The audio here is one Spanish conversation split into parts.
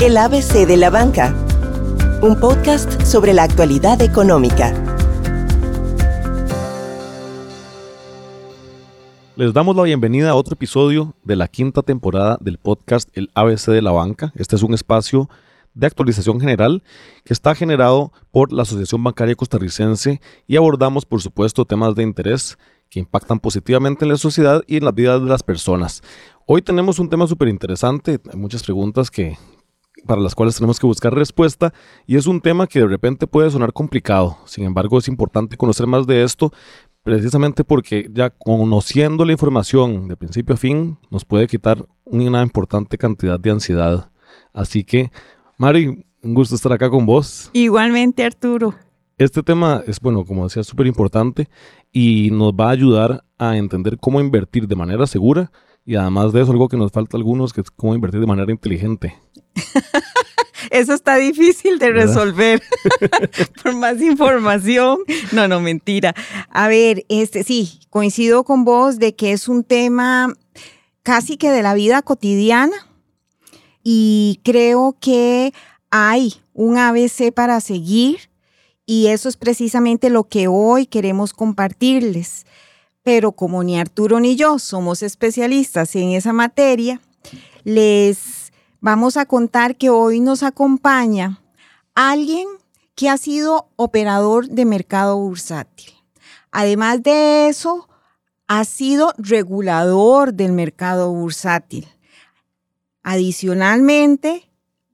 El ABC de la Banca, un podcast sobre la actualidad económica. Les damos la bienvenida a otro episodio de la quinta temporada del podcast El ABC de la Banca. Este es un espacio de actualización general que está generado por la Asociación Bancaria Costarricense y abordamos, por supuesto, temas de interés que impactan positivamente en la sociedad y en las vidas de las personas. Hoy tenemos un tema súper interesante, hay muchas preguntas que, para las cuales tenemos que buscar respuesta y es un tema que de repente puede sonar complicado. Sin embargo, es importante conocer más de esto precisamente porque ya conociendo la información de principio a fin nos puede quitar una importante cantidad de ansiedad. Así que, Mari, un gusto estar acá con vos. Igualmente, Arturo. Este tema es, bueno, como decía, súper importante y nos va a ayudar a entender cómo invertir de manera segura y además de eso, algo que nos falta a algunos, que es cómo invertir de manera inteligente. Eso está difícil de resolver por más información. No, no, mentira. A ver, este sí, coincido con vos de que es un tema casi que de la vida cotidiana y creo que hay un ABC para seguir y eso es precisamente lo que hoy queremos compartirles pero como ni Arturo ni yo somos especialistas en esa materia, les vamos a contar que hoy nos acompaña alguien que ha sido operador de mercado bursátil. Además de eso, ha sido regulador del mercado bursátil. Adicionalmente,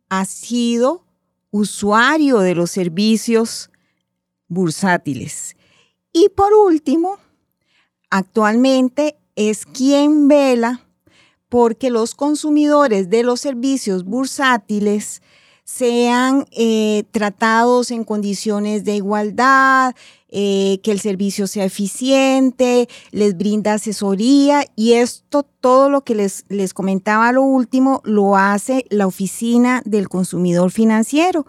ha sido usuario de los servicios bursátiles. Y por último, actualmente es quien vela porque los consumidores de los servicios bursátiles sean eh, tratados en condiciones de igualdad, eh, que el servicio sea eficiente, les brinda asesoría y esto, todo lo que les, les comentaba lo último, lo hace la Oficina del Consumidor Financiero.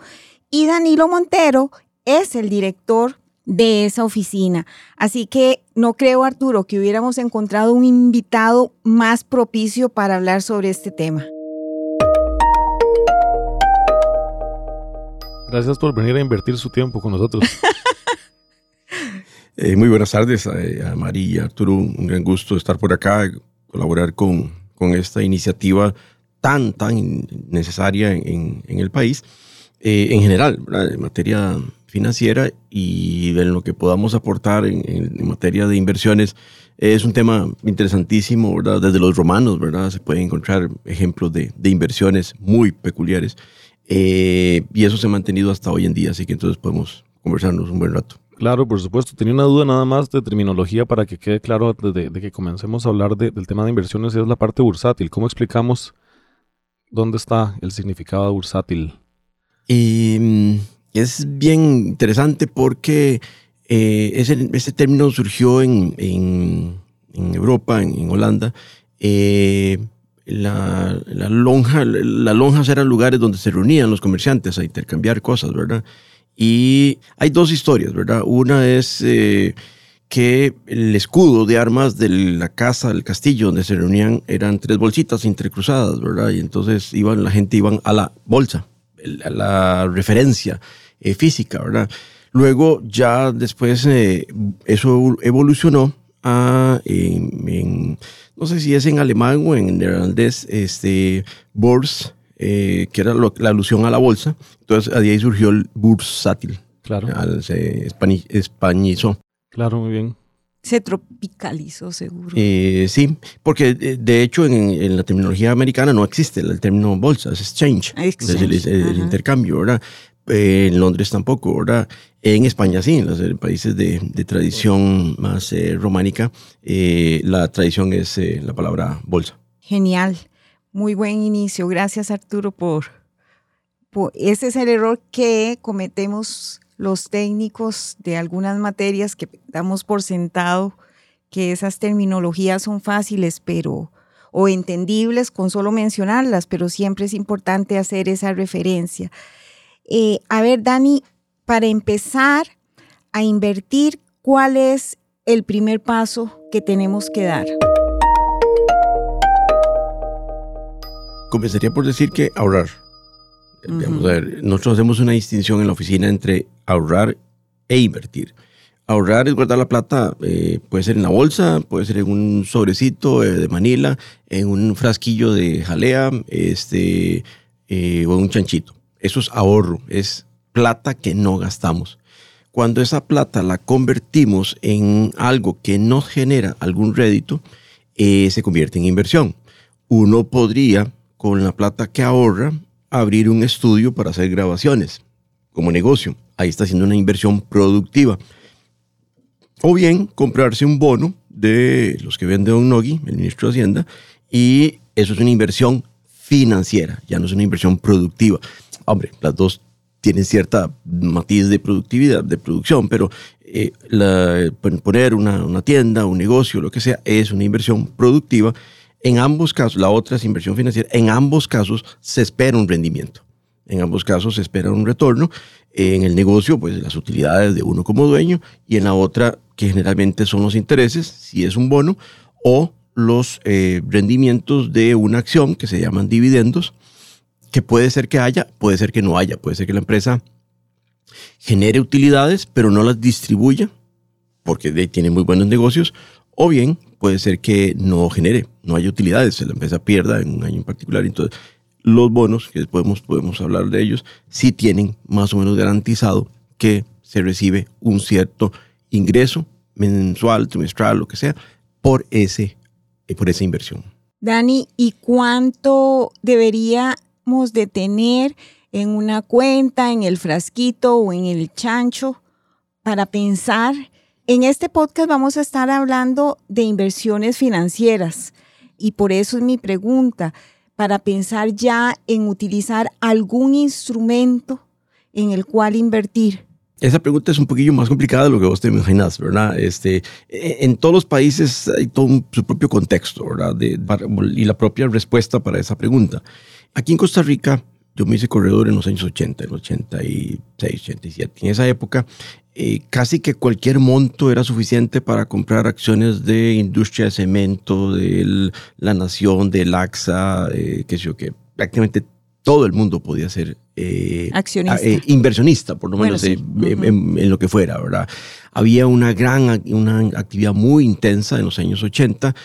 Y Danilo Montero es el director de esa oficina. Así que no creo, Arturo, que hubiéramos encontrado un invitado más propicio para hablar sobre este tema. Gracias por venir a invertir su tiempo con nosotros. Eh, muy buenas tardes eh, a, María y Arturo. Un gran gusto estar por acá, colaborar con, con esta iniciativa tan, tan necesaria en, en el país. Eh, en general, en materia financiera y de lo que podamos aportar en, materia de inversiones. Es un tema interesantísimo, ¿verdad? Desde los romanos, ¿verdad? Se pueden encontrar ejemplos de, inversiones muy peculiares. Eh, y eso se ha mantenido hasta hoy en día, así que entonces podemos conversarnos un buen rato. Claro, por supuesto. Tenía una duda nada más de terminología para que quede claro desde de que comencemos a hablar del tema de inversiones, es la parte bursátil. ¿Cómo explicamos dónde está el significado bursátil? Y mm, es bien interesante porque eh, ese, término surgió en, en, Europa, en, Holanda. Eh, la, la, lonja, las lonjas eran lugares donde se reunían los comerciantes a intercambiar cosas, ¿verdad? Y hay dos historias, ¿verdad? Una es eh, que el escudo de armas de la casa, del castillo donde se reunían, eran tres bolsitas intercruzadas, ¿verdad? Y entonces iban, la gente iban a la bolsa, a la referencia eh, física, ¿verdad? Luego ya después eh, eso evolucionó a, no sé si es en alemán o en neerlandés, este, Bors, eh, que era la alusión a la bolsa. Entonces, de ahí surgió el bursátil. Claro. se españizó. Claro, muy bien. Se tropicalizó, seguro. sí, porque de hecho en, la terminología americana no existe el término bolsa, es exchange, Es el, intercambio, ¿verdad? Eh, en Londres tampoco, ¿verdad? En España sí, en los países de, tradición más eh, románica, eh, la tradición es la palabra bolsa. Genial, muy buen inicio. Gracias Arturo por, por... Ese es el error que cometemos los técnicos de algunas materias que damos por sentado que esas terminologías son fáciles, pero o entendibles con solo mencionarlas, pero siempre es importante hacer esa referencia. Eh, a ver, Dani, para empezar a invertir, ¿cuál es el primer paso que tenemos que dar? Comenzaría por decir que ahorrar. A ver, nosotros hacemos una distinción en la oficina entre ahorrar e invertir. Ahorrar es guardar la plata, eh, puede ser en la bolsa, puede ser en un sobrecito eh, de Manila, en un frasquillo de jalea este, eh, o en un chanchito. Eso es ahorro, es plata que no gastamos. Cuando esa plata la convertimos en algo que nos genera algún rédito, se convierte en inversión. Uno podría, con la plata que ahorra, abrir un estudio para hacer grabaciones como negocio. Ahí está haciendo una inversión productiva. O bien comprarse un bono de los que vende Don Nogui, el ministro de Hacienda, y eso es una inversión financiera, ya no es una inversión productiva. Hombre, las dos tienen cierta matiz de productividad, de producción, pero eh, poner una, tienda, un negocio, lo que sea, es una inversión productiva. En ambos casos, la otra es inversión financiera, en ambos casos se espera un rendimiento. En ambos casos se espera un retorno. En el negocio, pues las utilidades de uno como dueño y en la otra, que generalmente son los intereses, si es un bono, o los eh, rendimientos de una acción que se llaman dividendos, que puede ser que haya, puede ser que no haya, puede ser que la empresa genere utilidades, pero no las distribuya, porque tiene muy buenos negocios, o bien puede ser que no genere, no haya utilidades, la empresa pierda en un año en particular. Entonces, los bonos, que después podemos, hablar de ellos, sí tienen más o menos garantizado que se recibe un cierto ingreso mensual, trimestral, lo que sea, por, ese, por esa inversión. Dani, ¿y cuánto de tener en una cuenta, en el frasquito o en el chancho para pensar? En este podcast vamos a estar hablando de inversiones financieras y por eso es mi pregunta para pensar ya en utilizar algún instrumento en el cual invertir? Esa pregunta es un poquillo más complicada de lo que vos te imaginas, ¿verdad? Este, e, en todos los países hay todo su propio contexto, ¿verdad? y la propia respuesta para esa pregunta. Aquí en Costa Rica, yo me hice corredor en los años 80, en 86, 87. En esa época, eh, casi que cualquier monto era suficiente para comprar acciones de industria de cemento, de la nación, de Laxa, eh, qué sé yo, que prácticamente todo el mundo podía ser eh, accionista. inversionista, por lo menos en, lo que fuera, ¿verdad? Había una gran, una actividad muy intensa en los años 80,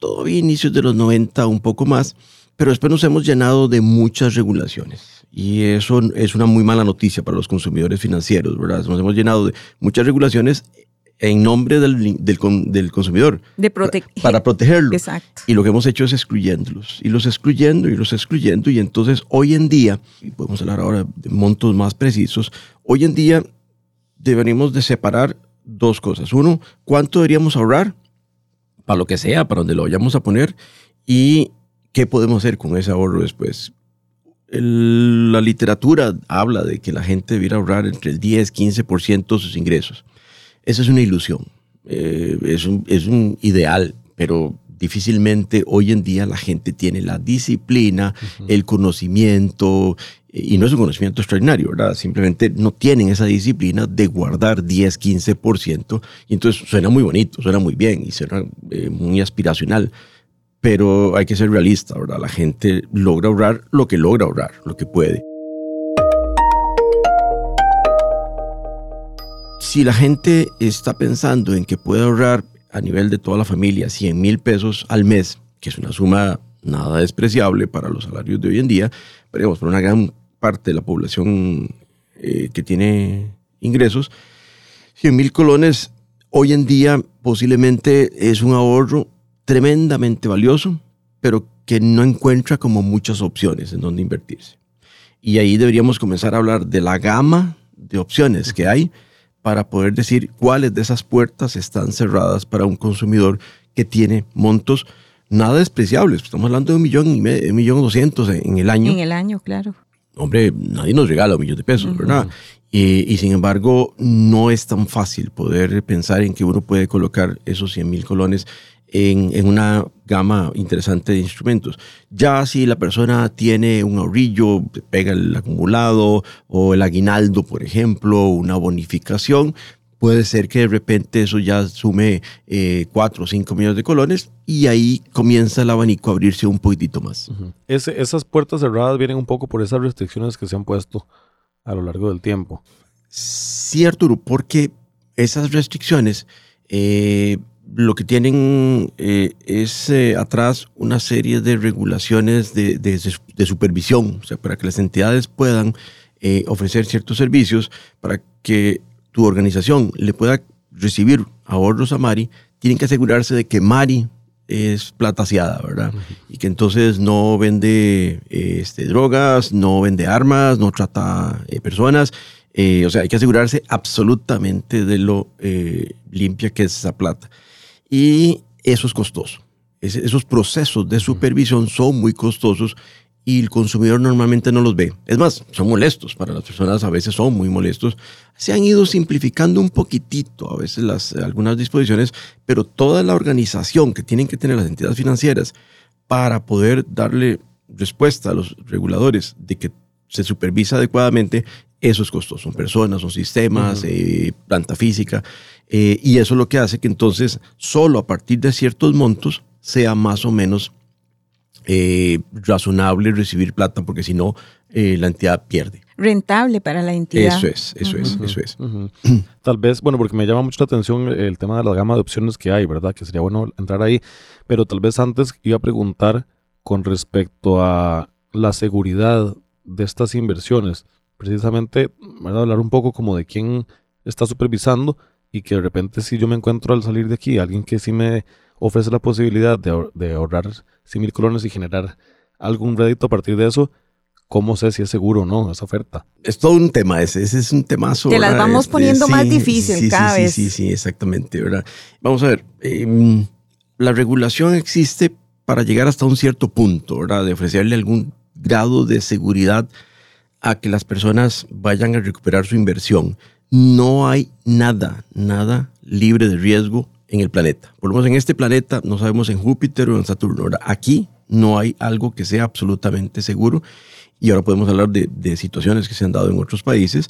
todavía inicios de los 90, un poco más, pero después nos hemos llenado de muchas regulaciones y eso es una muy mala noticia para los consumidores financieros, ¿verdad? Nos hemos llenado de muchas regulaciones en nombre del, del, consumidor. De para, protegerlo. Exacto. Y lo que hemos hecho es excluyéndolos. Y los excluyendo y los excluyendo. Y entonces hoy en día, y podemos hablar ahora de montos más precisos, hoy en día deberíamos de separar dos cosas. Uno, cuánto deberíamos ahorrar para lo que sea, para donde lo vayamos a poner. Y qué podemos hacer con ese ahorro después la literatura habla de que la gente debiera ahorrar entre el 10 y 15% de sus ingresos. Esa es una ilusión, eh, es, un, es un ideal, pero difícilmente hoy en día la gente tiene la disciplina, el conocimiento, eh, y no es un conocimiento extraordinario, ¿verdad? Simplemente no tienen esa disciplina de guardar 10, 15%, y entonces suena muy bonito, suena muy bien y suena eh, muy aspiracional, pero hay que ser realista, ¿verdad? La gente logra ahorrar lo que logra ahorrar, lo que puede. Si la gente está pensando en que puede ahorrar a nivel de toda la familia 100 mil pesos al mes, que es una suma nada despreciable para los salarios de hoy en día, pero digamos, para una gran parte de la población eh, que tiene ingresos, 100 mil colones hoy en día posiblemente es un ahorro tremendamente valioso, pero que no encuentra como muchas opciones en donde invertirse. Y ahí deberíamos comenzar a hablar de la gama de opciones que hay para poder decir cuáles de esas puertas están cerradas para un consumidor que tiene montos nada despreciables. Estamos hablando de un millón y medio, un millón doscientos en el año. En el año, claro. Hombre, nadie nos regala un millón de pesos, ¿verdad? Y, y, sin embargo, no es tan fácil poder pensar en que uno puede colocar esos 100 mil colones en, una gama interesante de instrumentos. Ya si la persona tiene un ahorrillo, pega el acumulado o el aguinaldo, por ejemplo, una bonificación, puede ser que de repente eso ya sume eh, 4 o 5 millones de colones y ahí comienza el abanico a abrirse un poquitito más. Ese- esas puertas cerradas vienen un poco por esas restricciones que se han puesto a lo largo del tiempo. Sí, Arturo, porque esas restricciones eh, lo que tienen eh, es eh, atrás una serie de regulaciones de, de- de supervisión, o sea, para que las entidades puedan eh, ofrecer ciertos servicios, para que tu organización le pueda recibir ahorros a Mari, tienen que asegurarse de que Mari es plataseada, ¿verdad? Y que entonces no vende eh, este, drogas, no vende armas, no trata eh, personas. Eh, o sea, hay que asegurarse absolutamente de lo limpia que es esa plata. Y eso es costoso. Ese- esos procesos de supervisión son muy costosos y el consumidor normalmente no los ve. Es más, son molestos para las personas, a veces son muy molestos. Se han ido simplificando un poquitito a veces las, algunas disposiciones, pero toda la organización que tienen que tener las entidades financieras para poder darle respuesta a los reguladores de que se supervisa adecuadamente, eso es costoso. Son personas, son sistemas, eh, planta física, eh, y eso es lo que hace que entonces solo a partir de ciertos montos sea más o menos eh, razonable recibir plata, porque si no, eh, la entidad pierde. Rentable para la entidad. Eso es, eso es, eso es. Tal vez, bueno, porque me llama mucho la atención el tema de la gama de opciones que hay, ¿verdad? Que sería bueno entrar ahí. Pero tal vez antes iba a preguntar con respecto a la seguridad de estas inversiones. Precisamente, ¿verdad? Hablar un poco como de quién está supervisando y que de repente si yo me encuentro al salir de aquí, alguien que sí me ofrece la posibilidad de, ahor- de ahorrar 100 mil colones y generar algún rédito a partir de eso, ¿cómo sé si es seguro o no esa oferta? Es todo un tema ese, ese es un temazo. Que las vamos Este, poniendo más difícil sí, cada sí, vez. Sí, sí, sí, exactamente, ¿verdad? Vamos a ver, em, la regulación existe para llegar hasta un cierto punto, ¿verdad? De ofrecerle algún grado de seguridad a que las personas vayan a recuperar su inversión. No hay nada, nada libre de riesgo en el planeta. Por lo en este planeta, no sabemos en Júpiter o en Saturno. ¿verdad? Aquí no hay algo que sea absolutamente seguro. Y ahora podemos hablar de, de situaciones que se han dado en otros países.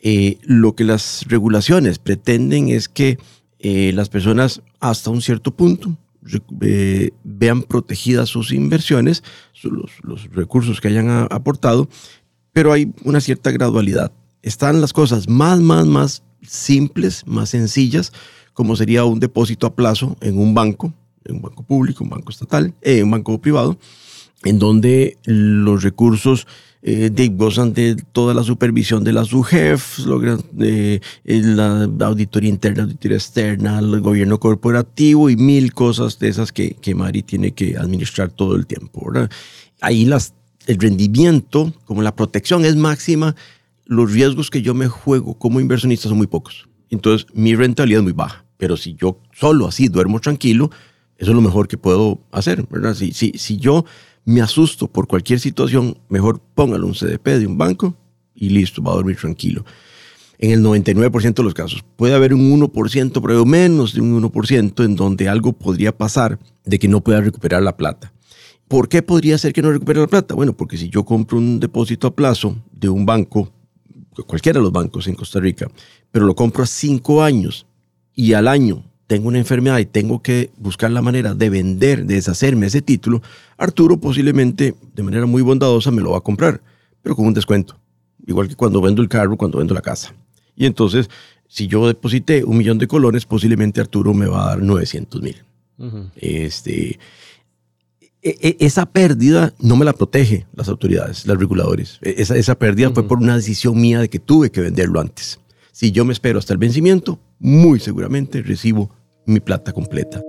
Eh, lo que las regulaciones pretenden es que eh, las personas hasta un cierto punto eh, vean protegidas sus inversiones, los, los recursos que hayan aportado, pero hay una cierta gradualidad. Están las cosas más, más, más simples, más sencillas, como sería un depósito a plazo en un banco, en un banco público, un banco estatal, eh, un banco privado, en donde los recursos eh, gozan de toda la supervisión de la SUGEF, logran eh, la auditoría interna, auditoría externa, el gobierno corporativo y mil cosas de esas que, que Mari tiene que administrar todo el tiempo. ¿verdad? Ahí las, el rendimiento, como la protección es máxima, los riesgos que yo me juego como inversionista son muy pocos. Entonces mi rentabilidad es muy baja. Pero si yo solo así duermo tranquilo, eso es lo mejor que puedo hacer. Si, si, si yo me asusto por cualquier situación, mejor póngalo un CDP de un banco y listo, va a dormir tranquilo. En el 99% de los casos. Puede haber un 1%, pero menos de un 1% en donde algo podría pasar de que no pueda recuperar la plata. ¿Por qué podría ser que no recupere la plata? Bueno, porque si yo compro un depósito a plazo de un banco, cualquiera de los bancos en Costa Rica, pero lo compro a cinco años y al año tengo una enfermedad y tengo que buscar la manera de vender, de deshacerme ese título, Arturo posiblemente de manera muy bondadosa me lo va a comprar, pero con un descuento. Igual que cuando vendo el carro, cuando vendo la casa. Y entonces, si yo deposité un millón de colones, posiblemente Arturo me va a dar 900 mil. Este, esa pérdida no me la protege las autoridades, los reguladores. E- Esa, esa pérdida fue por una decisión mía de que tuve que venderlo antes. Si yo me espero hasta el vencimiento, muy seguramente recibo mi plata completa.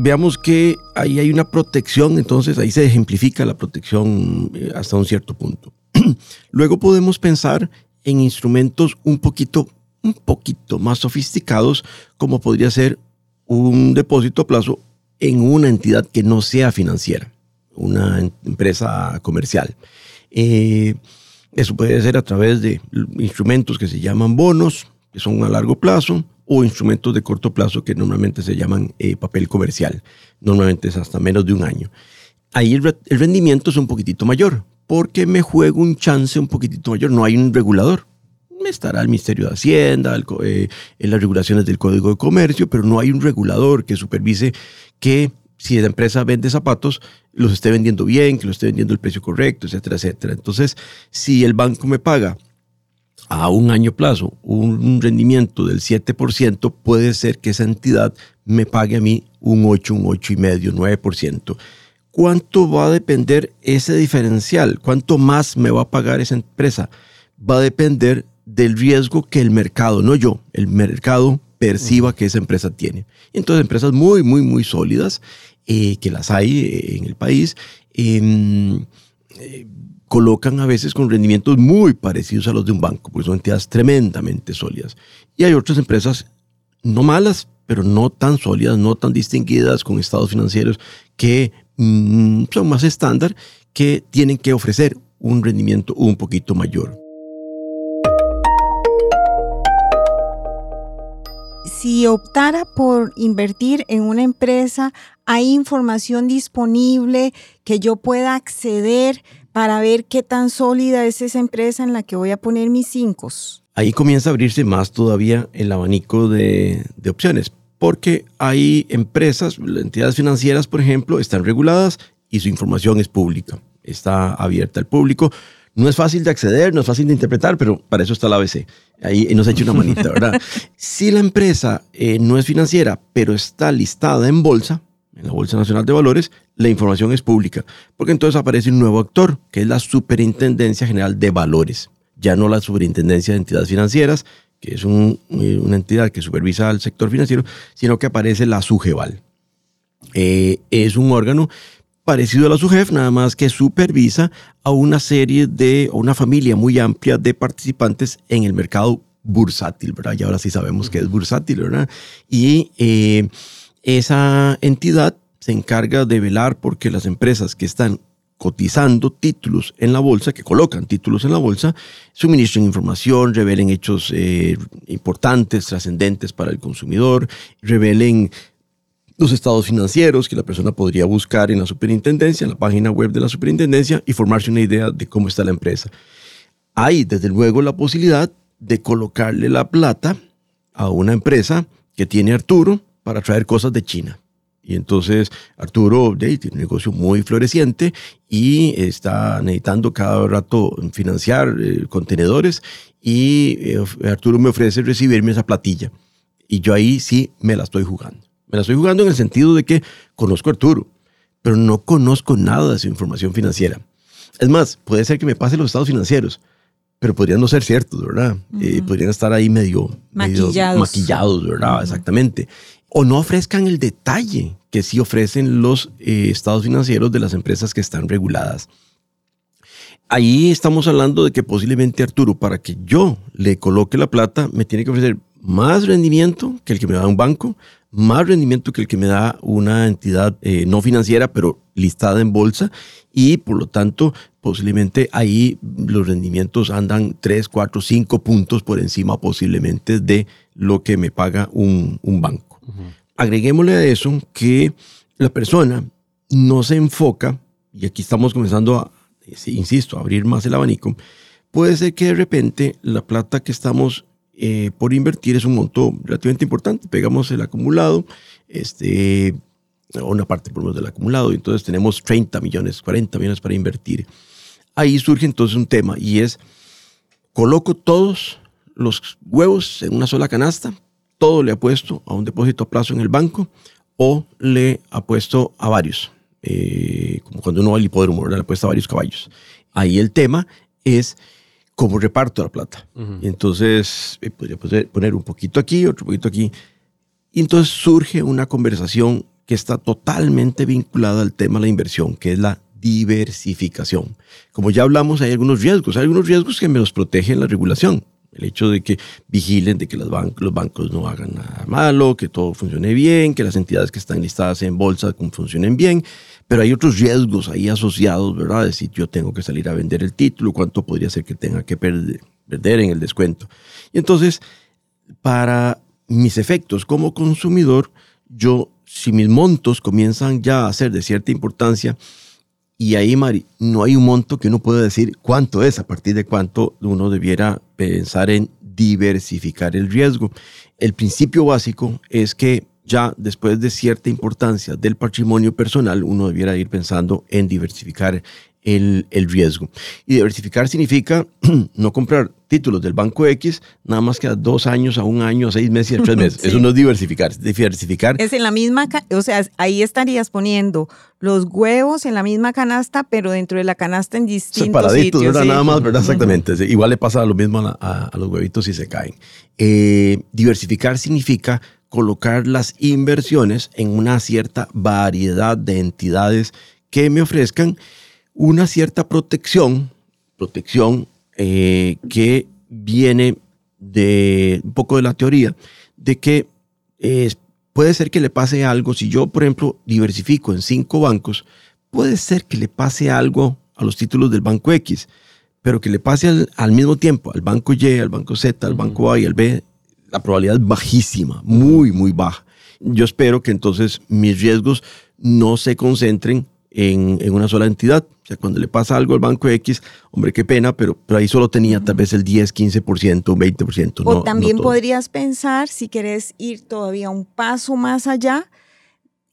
Veamos que ahí hay una protección, entonces ahí se ejemplifica la protección eh, hasta un cierto punto. Luego podemos pensar en instrumentos un poquito, un poquito más sofisticados, como podría ser un depósito a plazo en una entidad que no sea financiera, una em- empresa comercial. Eh, eso puede ser a través de instrumentos que se llaman bonos, que son a largo plazo, o instrumentos de corto plazo que normalmente se llaman eh, papel comercial. Normalmente es hasta menos de un año. Ahí el, el rendimiento es un poquitito mayor, porque me juego un chance un poquitito mayor. No hay un regulador. Estará el Ministerio de Hacienda, el, eh, las regulaciones del Código de Comercio, pero no hay un regulador que supervise que si la empresa vende zapatos, los esté vendiendo bien, que los esté vendiendo el precio correcto, etcétera, etcétera. Entonces, si el banco me paga a un año plazo un rendimiento del 7%, puede ser que esa entidad me pague a mí un 8, un 8,5, 9%. ¿Cuánto va a depender ese diferencial? ¿Cuánto más me va a pagar esa empresa? Va a depender del riesgo que el mercado, no yo, el mercado perciba que esa empresa tiene. Entonces, empresas muy, muy, muy sólidas, eh, que las hay eh, en el país, em, eh, colocan a veces con rendimientos muy parecidos a los de un banco, porque son entidades tremendamente sólidas. Y hay otras empresas no malas, pero no tan sólidas, no tan distinguidas, con estados financieros que mm, son más estándar, que tienen que ofrecer un rendimiento un poquito mayor. Si optara por invertir en una empresa, ¿hay información disponible que yo pueda acceder para ver qué tan sólida es esa empresa en la que voy a poner mis cinco? Ahí comienza a abrirse más todavía el abanico de, opciones, porque hay empresas, entidades financieras, por ejemplo, están reguladas y su información es pública, está abierta al público. No es fácil de acceder, no es fácil de interpretar, pero para eso está la ABC. Ahí nos ha hecho una manita, ¿verdad? si la empresa eh, no es financiera, pero está listada en bolsa, en la Bolsa Nacional de Valores, la información es pública, porque entonces aparece un nuevo actor, que es la Superintendencia General de Valores, ya no la Superintendencia de Entidades Financieras, que es eh, una entidad que supervisa al sector financiero, sino que aparece la SUGEVAL. Eh, es un órgano parecido a la SUGEF, nada más que supervisa a una serie de, a una familia muy amplia de participantes en el mercado bursátil, ¿verdad? Y ahora sí sabemos que es bursátil, ¿verdad? Y eh, esa entidad se encarga de velar porque las empresas que están cotizando títulos en la bolsa, que colocan títulos en la bolsa, suministren información, revelen hechos eh, importantes, trascendentes para el consumidor, revelen los estados financieros que la persona podría buscar en la superintendencia, en la página web de la superintendencia y formarse una idea de cómo está la empresa. Hay, desde luego, la posibilidad de colocarle la plata a una empresa que tiene Arturo para traer cosas de China. Y entonces Arturo tiene un negocio muy floreciente y está necesitando cada rato financiar eh, contenedores y eh, Arturo me ofrece recibirme esa platilla. Y yo ahí sí me la estoy jugando. Me la estoy jugando en el sentido de que conozco a Arturo, pero no conozco nada de su información financiera. Es más, puede ser que me pase los estados financieros, pero podrían no ser ciertos, ¿verdad? Eh, podrían estar ahí medio maquillados, maquillados ¿verdad? Exactamente. O no ofrezcan el detalle que sí ofrecen los eh, estados financieros de las empresas que están reguladas. Ahí estamos hablando de que posiblemente Arturo, para que yo le coloque la plata, me tiene que ofrecer más rendimiento que el que me da un banco, más rendimiento que el que me da una entidad eh, no financiera, pero listada en bolsa, y por lo tanto, posiblemente ahí los rendimientos andan 3, 4, 5 puntos por encima posiblemente de lo que me paga un, banco. Agreguémosle a eso que la persona no se enfoca, y aquí estamos comenzando a, insisto, a abrir más el abanico, puede ser que de repente la plata que estamos eh, por invertir es un monto relativamente importante. Pegamos el acumulado, este, una parte por menos del acumulado, y entonces tenemos 30 millones, 40 millones para invertir. Ahí surge entonces un tema y es, coloco todos los huevos en una sola canasta, todo le apuesto a un depósito a plazo en el banco o le apuesto a varios, eh, como cuando uno va al hipódromo, le apuesta a varios caballos. Ahí el tema es cómo reparto la plata. Entonces, eh, podría poner un poquito aquí, otro poquito aquí. Y entonces surge una conversación que está totalmente vinculada al tema de la inversión, que es la diversificación. Como ya hablamos, hay algunos riesgos. Hay algunos riesgos que me los protegen la regulación. El hecho de que vigilen de que los, los bancos no hagan nada malo, que todo funcione bien, que las entidades que están listadas en bolsa funcionen bien. Pero hay otros riesgos ahí asociados, ¿verdad? Es decir, yo tengo que salir a vender el título, cuánto podría ser que tenga que perder, en el descuento. Y entonces, para mis efectos como consumidor, yo, si mis montos comienzan ya a ser de cierta importancia, Y ahí, Mari, no hay un monto que uno pueda decir cuánto es, a partir de cuánto uno debiera pensar en diversificar el riesgo. El principio básico es que ya después de cierta importancia del patrimonio personal, uno debiera ir pensando en diversificar el, el, riesgo. Y diversificar significa no comprar títulos del banco X nada más que a dos años, a un año, a seis meses y a tres meses. sí. Eso no es diversificar. Es diversificar. Es en la misma, o sea, ahí estarías poniendo los huevos en la misma canasta, pero dentro de la canasta en distintos Separaditos, sitios. ¿verdad? sí. Nada más, ¿verdad? Exactamente. Igual le pasa lo mismo a, la- a- a los huevitos si se caen. Eh, diversificar significa colocar las inversiones en una cierta variedad de entidades que me ofrezcan una cierta protección, protección eh, que viene de un poco de la teoría de que eh, puede ser que le pase algo. Si yo, por ejemplo, diversifico en cinco bancos, puede ser que le pase algo a los títulos del banco X, pero que le pase al, al mismo tiempo al banco Y, al banco Z, al banco A y al B, la probabilidad es bajísima, muy, muy baja. Yo espero que entonces mis riesgos no se concentren en, en una sola entidad. O sea, cuando le pasa algo al banco X, hombre, qué pena, pero, pero ahí solo tenía tal vez el 10, 15%, 20%. O no- también no podrías pensar, si querés ir todavía un paso más allá,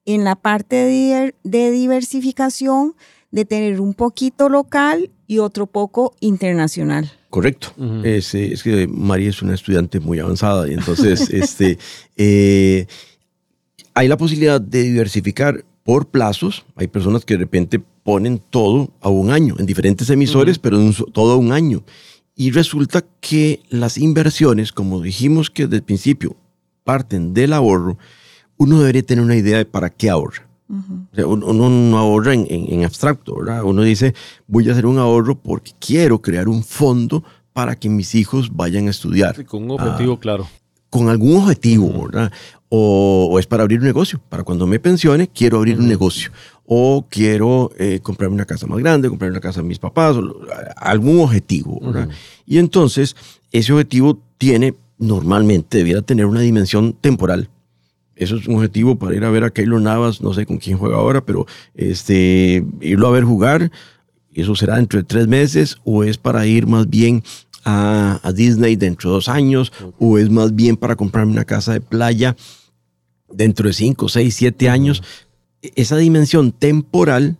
en la parte de, de diversificación, de tener un poquito local y otro poco internacional. Correcto. Eh, es que María es una estudiante muy avanzada y entonces este, eh, hay la posibilidad de diversificar por plazos. Hay personas que de repente ponen todo a un año en diferentes emisores, pero en un todo a un año. Y resulta que las inversiones, como dijimos que desde el principio parten del ahorro, uno debería tener una idea de para qué ahorra. O sea, uno, uno no ahorra en, en- en abstracto, ¿verdad? Uno dice, voy a hacer un ahorro porque quiero crear un fondo para que mis hijos vayan a estudiar. Sí, con un objetivo Ah, claro. con algún objetivo, ¿verdad? O, o es para abrir un negocio. Para cuando me pensione, quiero abrir un negocio. O quiero eh, comprarme una casa más grande, comprarme una casa a mis papás, o algún objetivo, ¿verdad? Y entonces, ese objetivo tiene, normalmente, debiera tener una dimensión temporal. Eso es un objetivo para ir a ver a Keylor Navas, no sé con quién juega ahora, pero este, irlo a ver jugar, eso será dentro de tres meses, o es para ir más bien a, a Disney dentro de dos años, o es más bien para comprarme una casa de playa dentro de cinco, seis, siete años. E- Esa dimensión temporal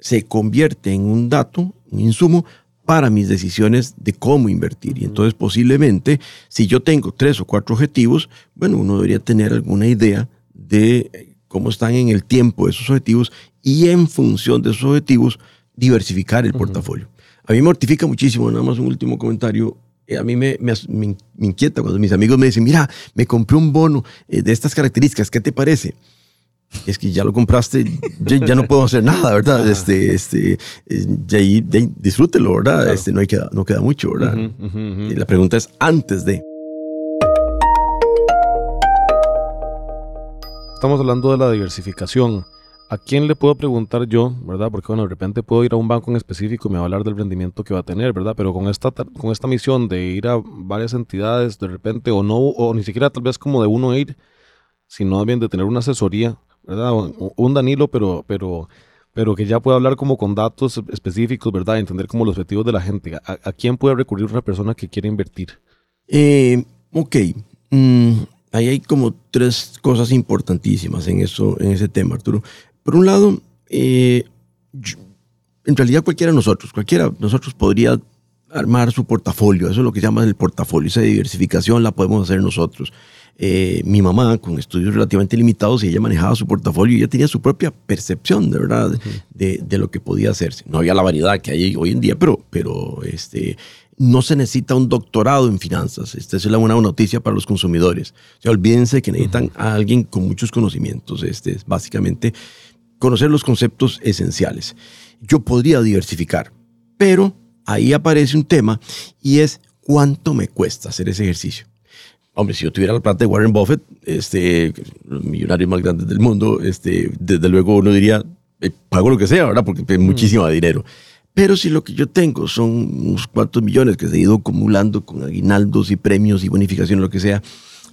se convierte en un dato, un insumo para mis decisiones de cómo invertir. Y entonces posiblemente, si yo tengo tres o cuatro objetivos, bueno, uno debería tener alguna idea de eh, cómo están en el tiempo esos objetivos y en función de esos objetivos diversificar el portafolio. A mí me mortifica muchísimo, nada más un último comentario. eh, A mí me, me me inquieta cuando mis amigos me dicen, mira, me compré un bono eh, de estas características, ¿qué te parece? Es que ya lo compraste, ya, ya no puedo hacer nada, ¿verdad? Este, este, ya disfrútelo, ¿verdad? Claro. Este, no, hay queda, no queda mucho, ¿verdad? Y la pregunta es antes de. Estamos hablando de la diversificación. ¿A quién le puedo preguntar yo, verdad? Porque bueno, de repente puedo ir a un banco en específico y me va a hablar del rendimiento que va a tener, ¿verdad? Pero con esta, con esta misión de ir a varias entidades de repente, o no, o ni siquiera tal vez como de uno ir, sino bien de tener una asesoría, ¿verdad? Un Danilo, pero, pero, pero que ya pueda hablar como con datos específicos, ¿verdad? Entender como los objetivos de la gente. ¿A, a quién puede recurrir una persona que quiere invertir? Eh, ok. Mm, ahí hay como tres cosas importantísimas en, eso, en ese tema, Arturo. Por un lado, eh, yo- en realidad cualquiera de nosotros, cualquiera de nosotros podría armar su portafolio. Eso es lo que se llama el portafolio. Esa diversificación la podemos hacer nosotros. Eh, mi mamá, con estudios relativamente limitados, y ella manejaba su portafolio y ella tenía su propia percepción, de verdad, de, de lo que podía hacerse. No había la variedad que hay hoy en día, pero, pero este, no se necesita un doctorado en finanzas. Esta es la buena noticia para los consumidores. O sea, olvídense que necesitan a alguien con muchos conocimientos. Este es básicamente conocer los conceptos esenciales. Yo podría diversificar, pero ahí aparece un tema y es cuánto me cuesta hacer ese ejercicio. Hombre, si yo tuviera la plata de Warren Buffett, este, los millonarios más grandes del mundo, este, desde luego uno diría, eh, pago lo que sea, ¿verdad? Porque es muchísimo dinero. Pero si lo que yo tengo son unos cuantos millones que se ha ido acumulando con aguinaldos y premios y bonificaciones, lo que sea,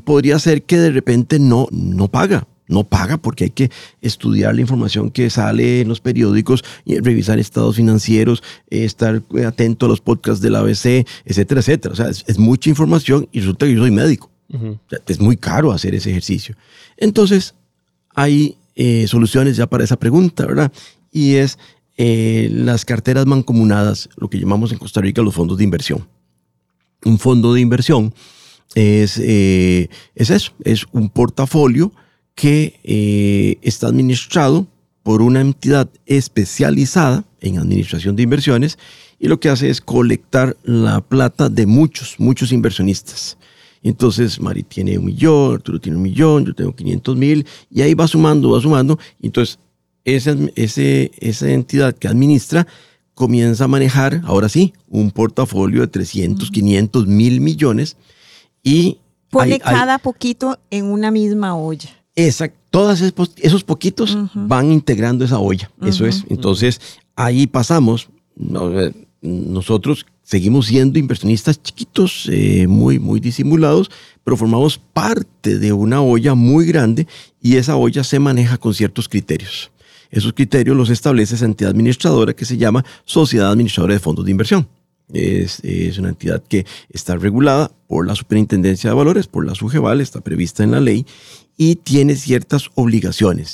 podría ser que de repente no, no paga. No paga porque hay que estudiar la información que sale en los periódicos, y revisar estados financieros, eh, estar atento a los podcasts del ABC, etcétera, etcétera. O sea, es, mucha información y resulta que yo soy médico. es muy caro hacer ese ejercicio. Entonces, hay eh, soluciones ya para esa pregunta, ¿verdad? Y es eh, las carteras mancomunadas, lo que llamamos en Costa Rica los fondos de inversión. Un fondo de inversión es, es eso, es un portafolio que eh, está administrado por una entidad especializada en administración de inversiones y lo que hace es colectar la plata de muchos, muchos inversionistas. Entonces, Mari tiene un millón, Arturo tiene un millón, yo tengo 500 mil, y ahí va sumando, va sumando. Entonces, esa, ese, esa entidad que administra comienza a manejar, ahora sí, un portafolio de 300, 500 mil millones y... Pone cada poquito en una misma olla. Exacto. Todos esos poquitos van integrando esa olla. Eso es. Entonces, ahí pasamos. Eh, nosotros seguimos siendo inversionistas chiquitos, eh, muy, muy disimulados, pero formamos parte de una olla muy grande y esa olla se maneja con ciertos criterios. Esos criterios los establece esa entidad administradora que se llama Sociedad Administradora de Fondos de Inversión. Es, es, una entidad que está regulada por la Superintendencia de Valores, por la SUGEVAL, está prevista en la ley y tiene ciertas obligaciones,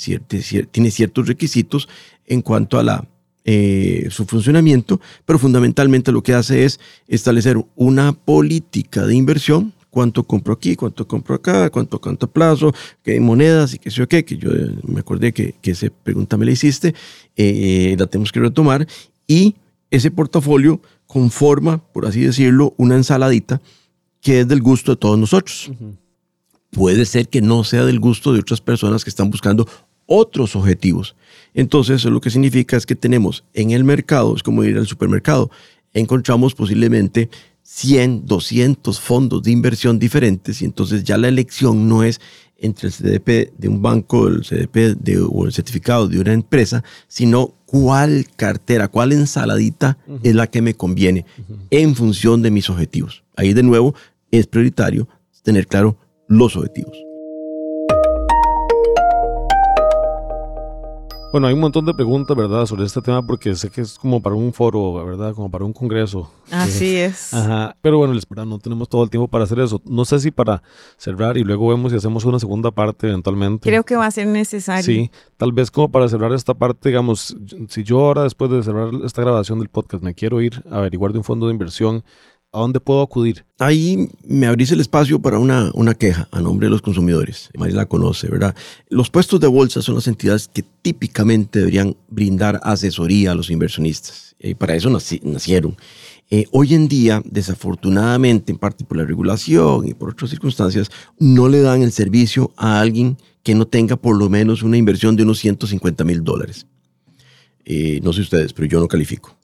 tiene ciertos requisitos en cuanto a eh, su funcionamiento, pero fundamentalmente lo que hace es establecer una política de inversión, cuánto compro aquí, cuánto compro acá, cuánto cuánto plazo, qué monedas y qué sé yo qué, que yo eh, me acordé que, que esa pregunta me la hiciste, eh, la tenemos que retomar, y ese portafolio conforma, por así decirlo, una ensaladita que es del gusto de todos nosotros puede ser que no sea del gusto de otras personas que están buscando otros objetivos. Entonces, eso lo que significa es que tenemos en el mercado, es como ir al supermercado, encontramos posiblemente 100, 200 fondos de inversión diferentes y entonces ya la elección no es entre el CDP de un banco el CDP de, o el certificado de una empresa, sino cuál cartera, cuál ensaladita es la que me conviene en función de mis objetivos. Ahí de nuevo es prioritario tener claro los objetivos. Bueno, hay un montón de preguntas, ¿verdad?, sobre este tema porque sé que es como para un foro, ¿verdad?, como para un congreso. Así es. Ajá. Pero bueno, no tenemos todo el tiempo para hacer eso. No sé si para cerrar y luego vemos si hacemos una segunda parte eventualmente. Creo que va a ser necesario. Sí, tal vez como para cerrar esta parte, digamos, si yo ahora después de cerrar esta grabación del podcast me quiero ir a averiguar de un fondo de inversión ¿A dónde puedo acudir? Ahí me abrís el espacio para una, una queja a nombre de los consumidores. María la conoce, ¿verdad? Los puestos de bolsa son las entidades que típicamente deberían brindar asesoría a los inversionistas. Y para eso nacieron. Eh, hoy en día, desafortunadamente, en parte por la regulación y por otras circunstancias, no le dan el servicio a alguien que no tenga por lo menos una inversión de unos 150 mil dólares. Eh, no sé ustedes, pero yo no califico.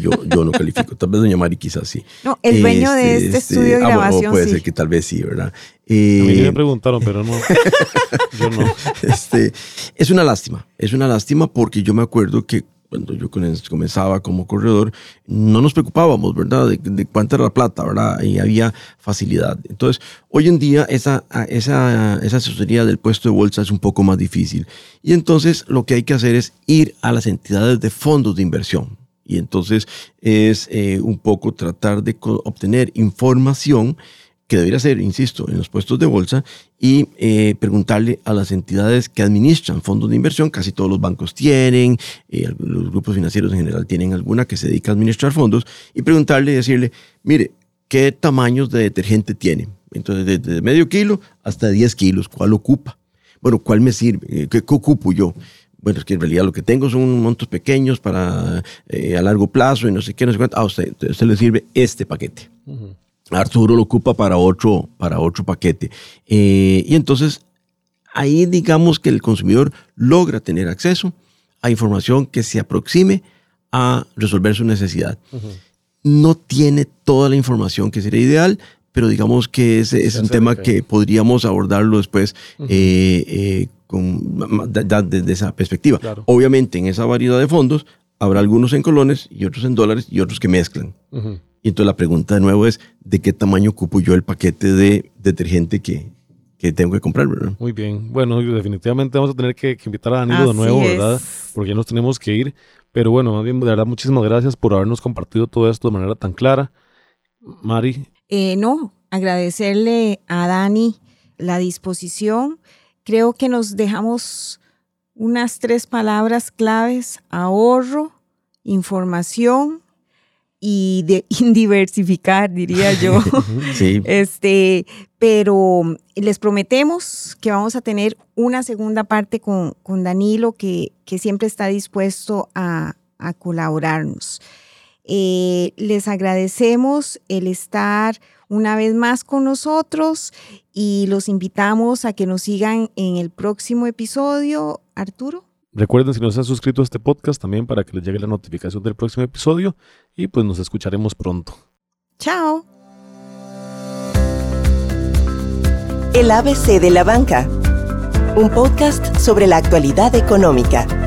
Yo, yo no califico. Tal vez doña Mari quizás sí. No, el dueño de este, este, este estudio de ah, grabación. puede ser que tal vez sí, ¿verdad? Eh, a mí me preguntaron, pero no. yo no. Este, es una lástima. Es una lástima porque yo me acuerdo que cuando yo comenzaba como corredor, no nos preocupábamos, ¿verdad? De, cuánta era la plata, ¿verdad? Y había facilidad. Entonces, hoy en día esa, esa, esa asesoría del puesto de bolsa es un poco más difícil. Y entonces lo que hay que hacer es ir a las entidades de fondos de inversión. Y entonces es eh, un poco tratar de obtener información que debería ser, insisto, en los puestos de bolsa y eh, preguntarle a las entidades que administran fondos de inversión, casi todos los bancos tienen, eh, los grupos financieros en general tienen alguna que se dedica a administrar fondos, y preguntarle y decirle, mire, ¿qué tamaños de detergente tiene? Entonces, desde medio kilo hasta 10 kilos, ¿cuál ocupa? Bueno, ¿cuál me sirve? Eh, ¿Qué, ocupo yo? Bueno, es que en realidad lo que tengo son montos pequeños para a largo plazo y no sé qué, no sé cuánto. Ah, usted, usted le sirve este paquete. Arturo lo ocupa para otro, para otro paquete. Eh, y entonces ahí digamos que el consumidor logra tener acceso a información que se aproxime a resolver su necesidad. No tiene toda la información que sería ideal, pero digamos que ese es un tema que podríamos abordarlo después eh, eh, desde esa perspectiva. Obviamente en esa variedad de fondos habrá algunos en colones y otros en dólares y otros que mezclan. Y entonces la pregunta de nuevo es, ¿de qué tamaño ocupo yo el paquete de detergente que, que tengo que comprar, ¿verdad? Muy bien. Bueno, definitivamente vamos a tener que, que invitar a Danilo de nuevo, es. ¿verdad? Porque ya nos tenemos que ir. Pero bueno, más bien, de verdad, muchísimas gracias por habernos compartido todo esto de manera tan clara. Mari, Eh, no, agradecerle a Dani la disposición. Creo que nos dejamos unas tres palabras claves, ahorro, información y de, diversificar, diría yo. Sí. Este, pero les prometemos que vamos a tener una segunda parte con, con Danilo que, que siempre está dispuesto a, a colaborarnos. Eh, les agradecemos el estar una vez más con nosotros y los invitamos a que nos sigan en el próximo episodio. Arturo. Recuerden si no se han suscrito a este podcast también para que les llegue la notificación del próximo episodio y pues nos escucharemos pronto. Chao. El ABC de la banca. Un podcast sobre la actualidad económica.